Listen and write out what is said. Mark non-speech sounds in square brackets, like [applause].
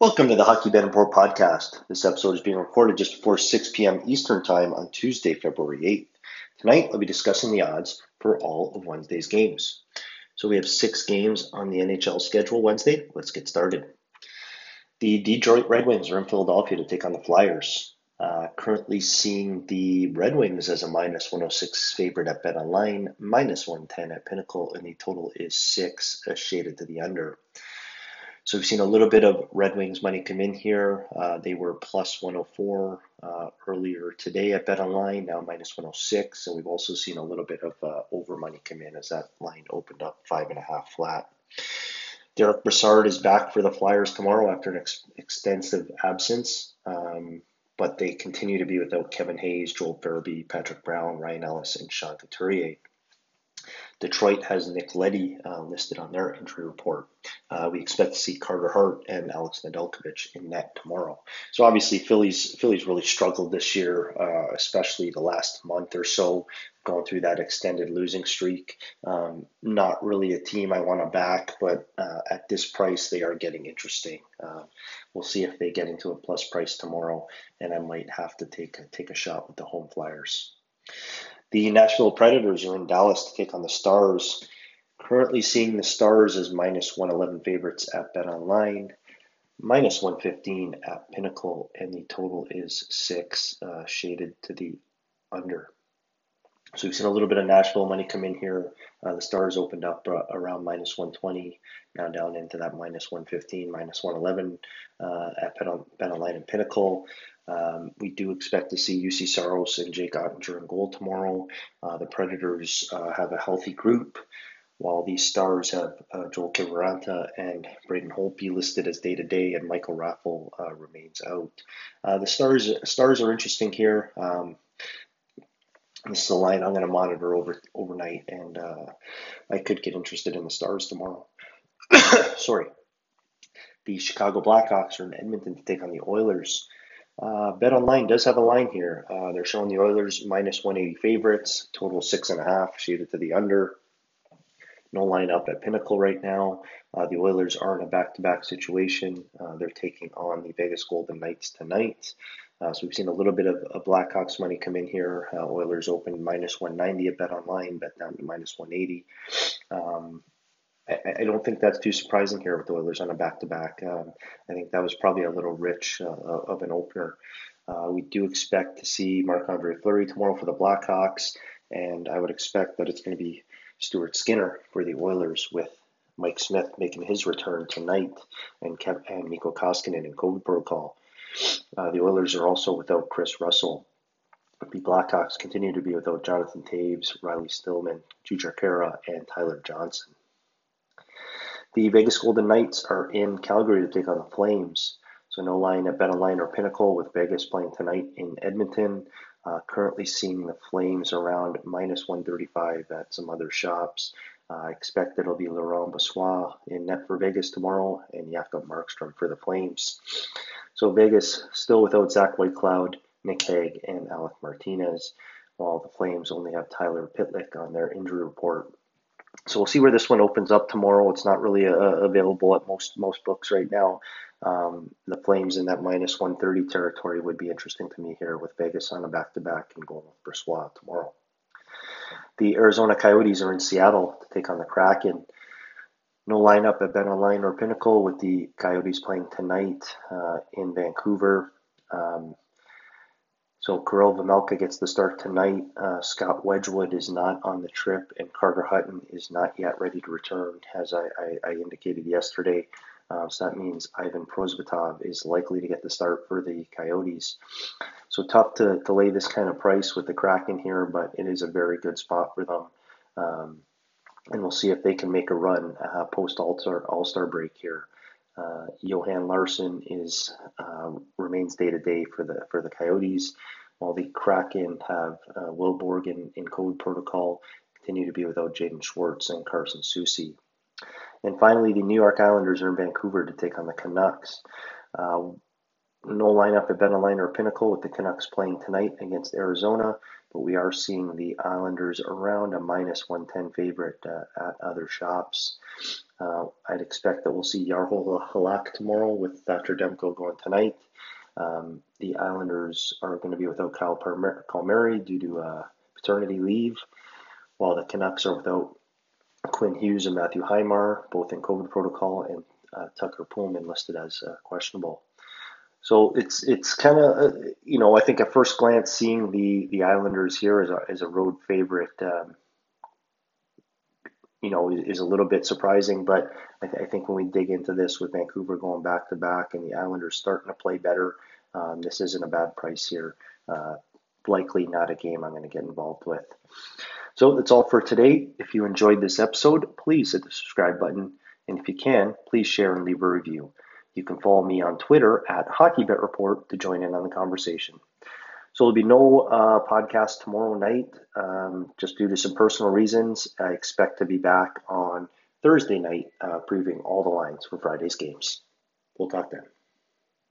Welcome to the Hockey Bet Report podcast. This episode is being recorded just before 6 p.m. Eastern Time on Tuesday, February 8th. Tonight, I'll be discussing the odds for all of Wednesday's games. So we have six games on the NHL schedule Wednesday. Let's get started. The Detroit Red Wings are in Philadelphia to take on the Flyers. Uh, currently seeing the Red Wings as a minus 106 favorite at Bet Online, minus 110 at Pinnacle, and the total is six, shaded to the under. So we've seen a little bit of Red Wings money come in here. Uh, they were plus 104 uh, earlier today at Bet Online, now minus 106. And we've also seen a little bit of uh, over money come in as that line opened up five and a half flat. Derick Brassard is back for the Flyers tomorrow after an ex- extensive absence. Um, but they continue to be without Kevin Hayes, Joel Farabee, Patrick Brown, Ryan Ellis, and Sean Couturier. Detroit has Nick Leddy uh, listed on their injury report. Uh, we expect to see Carter Hart and Alex Nedeljkovic in net tomorrow. So obviously, Phillies Phillies really struggled this year, uh, especially the last month or so, going through that extended losing streak. Um, not really a team I want to back, but uh, at this price, they are getting interesting. Uh, we'll see if they get into a plus price tomorrow, and I might have to take take a shot with the home Flyers. The Nashville Predators are in Dallas to take on the Stars. Currently seeing the Stars as minus 111 favorites at Bet Online, minus 115 at Pinnacle, and the total is six, uh, shaded to the under. So we've seen a little bit of Nashville money come in here. Uh, the Stars opened up uh, around minus 120, now down into that minus 115, minus 111 uh, at Bet Online and Pinnacle. Um, we do expect to see Juuse Saros and Jake Oettinger in goal tomorrow. Uh, the Predators uh, have a healthy group, while the Stars have uh, Joel Kiviranta and Braden Holtby listed as day to day, and Michael Raffl uh, remains out. Uh, the Stars Stars are interesting here. Um, this is a line I'm going to monitor over overnight, and uh, I could get interested in the Stars tomorrow. [coughs] Sorry. The Chicago Blackhawks are in Edmonton to take on the Oilers. Uh, Bet Online does have a line here. Uh, they're showing the Oilers minus 180 favorites, total six and a half, shaded to the under. No line up at Pinnacle right now. Uh, the Oilers are in a back-to-back situation. Uh, they're taking on the Vegas Golden Knights tonight. Uh, so we've seen a little bit of, of Blackhawks money come in here. Uh, Oilers open minus 190 at Bet Online, bet down to minus 180. Um, I, I, don't think that's too surprising here with the Oilers on a back-to-back. Um, I think that was probably a little rich uh, of an opener. Uh, we do expect to see Marc-Andre Fleury tomorrow for the Blackhawks, and I would expect that it's going to be Stuart Skinner for the Oilers with Mike Smith making his return tonight and Kev- and Mikko Koskinen in COVID protocol. Uh, the Oilers are also without Kris Russell. The Blackhawks continue to be without Jonathan Toews, Riley Stillman, Jujhar Khaira, and Tyler Johnson. The Vegas Golden Knights are in Calgary to take on the Flames. So no line at BetOnline or Pinnacle with Vegas playing tonight in Edmonton. Uh, currently seeing the Flames around minus 135 at some other shops. Uh, I expect it'll be Laurent Brossoit in net for Vegas tomorrow and Jacob Markstrom for the Flames. So Vegas still without Zach Whitecloud, Nick Hague, and Alec Martinez, while the Flames only have Tyler Pitlick on their injury report so we'll see where this one opens up tomorrow. It's not really uh, available at most most books right now. Um, the Flames in that minus 130 territory would be interesting to me here with Vegas on a back to back and going with Brossoit tomorrow. The Arizona Coyotes are in Seattle to take on the Kraken. No lineup at Bet Online or Pinnacle with the Coyotes playing tonight uh, in Vancouver. Um, so Karel Vejmelka gets the start tonight. Uh, Scott Wedgewood is not on the trip, and Carter Hutton is not yet ready to return, as I, I, I indicated yesterday. Uh, so that means Ivan Prosvetov is likely to get the start for the Coyotes. So tough to, to lay this kind of price with the Kraken here, but it is a very good spot for them. Um, and we'll see if they can make a run uh, post All Star break here. Uh, Johan Larsson is uh, remains day to day for the for the Coyotes, while the Kraken have uh, Will Borgen in COVID protocol, continue to be without Jaden Schwartz and Carson Soucy. And finally, the New York Islanders are in Vancouver to take on the Canucks. Uh, no lineup at BetOnline or Pinnacle with the Canucks playing tonight against Arizona. But we are seeing the Islanders around a minus 110 favorite uh, at other shops. Uh, I'd expect that we'll see Yarhol Halak tomorrow with Thatcher Demko going tonight. Um, the Islanders are going to be without Kyle Palmieri due to uh, paternity leave, while the Canucks are without Quinn Hughes and Matthew Highmore, both in COVID protocol, and uh, Tucker Poolman listed as uh, questionable. So it's it's kind of uh, you know I think at first glance seeing the the Islanders here as a as a road favorite um, you know is, is, a little bit surprising, but I, th- I, think when we dig into this with Vancouver going back to back and the Islanders starting to play better, um, this isn't a bad price here. Uh, likely not a game I'm going to get involved with. So that's all for today. If you enjoyed this episode, please hit the subscribe button, and if you can, please share and leave a review. You can follow me on Twitter at HockeyBetReport to join in on the conversation. So there'll be no uh, podcast tomorrow night, um, just due to some personal reasons. I expect to be back on Thursday night, uh, previewing all the lines for Friday's games. We'll talk then.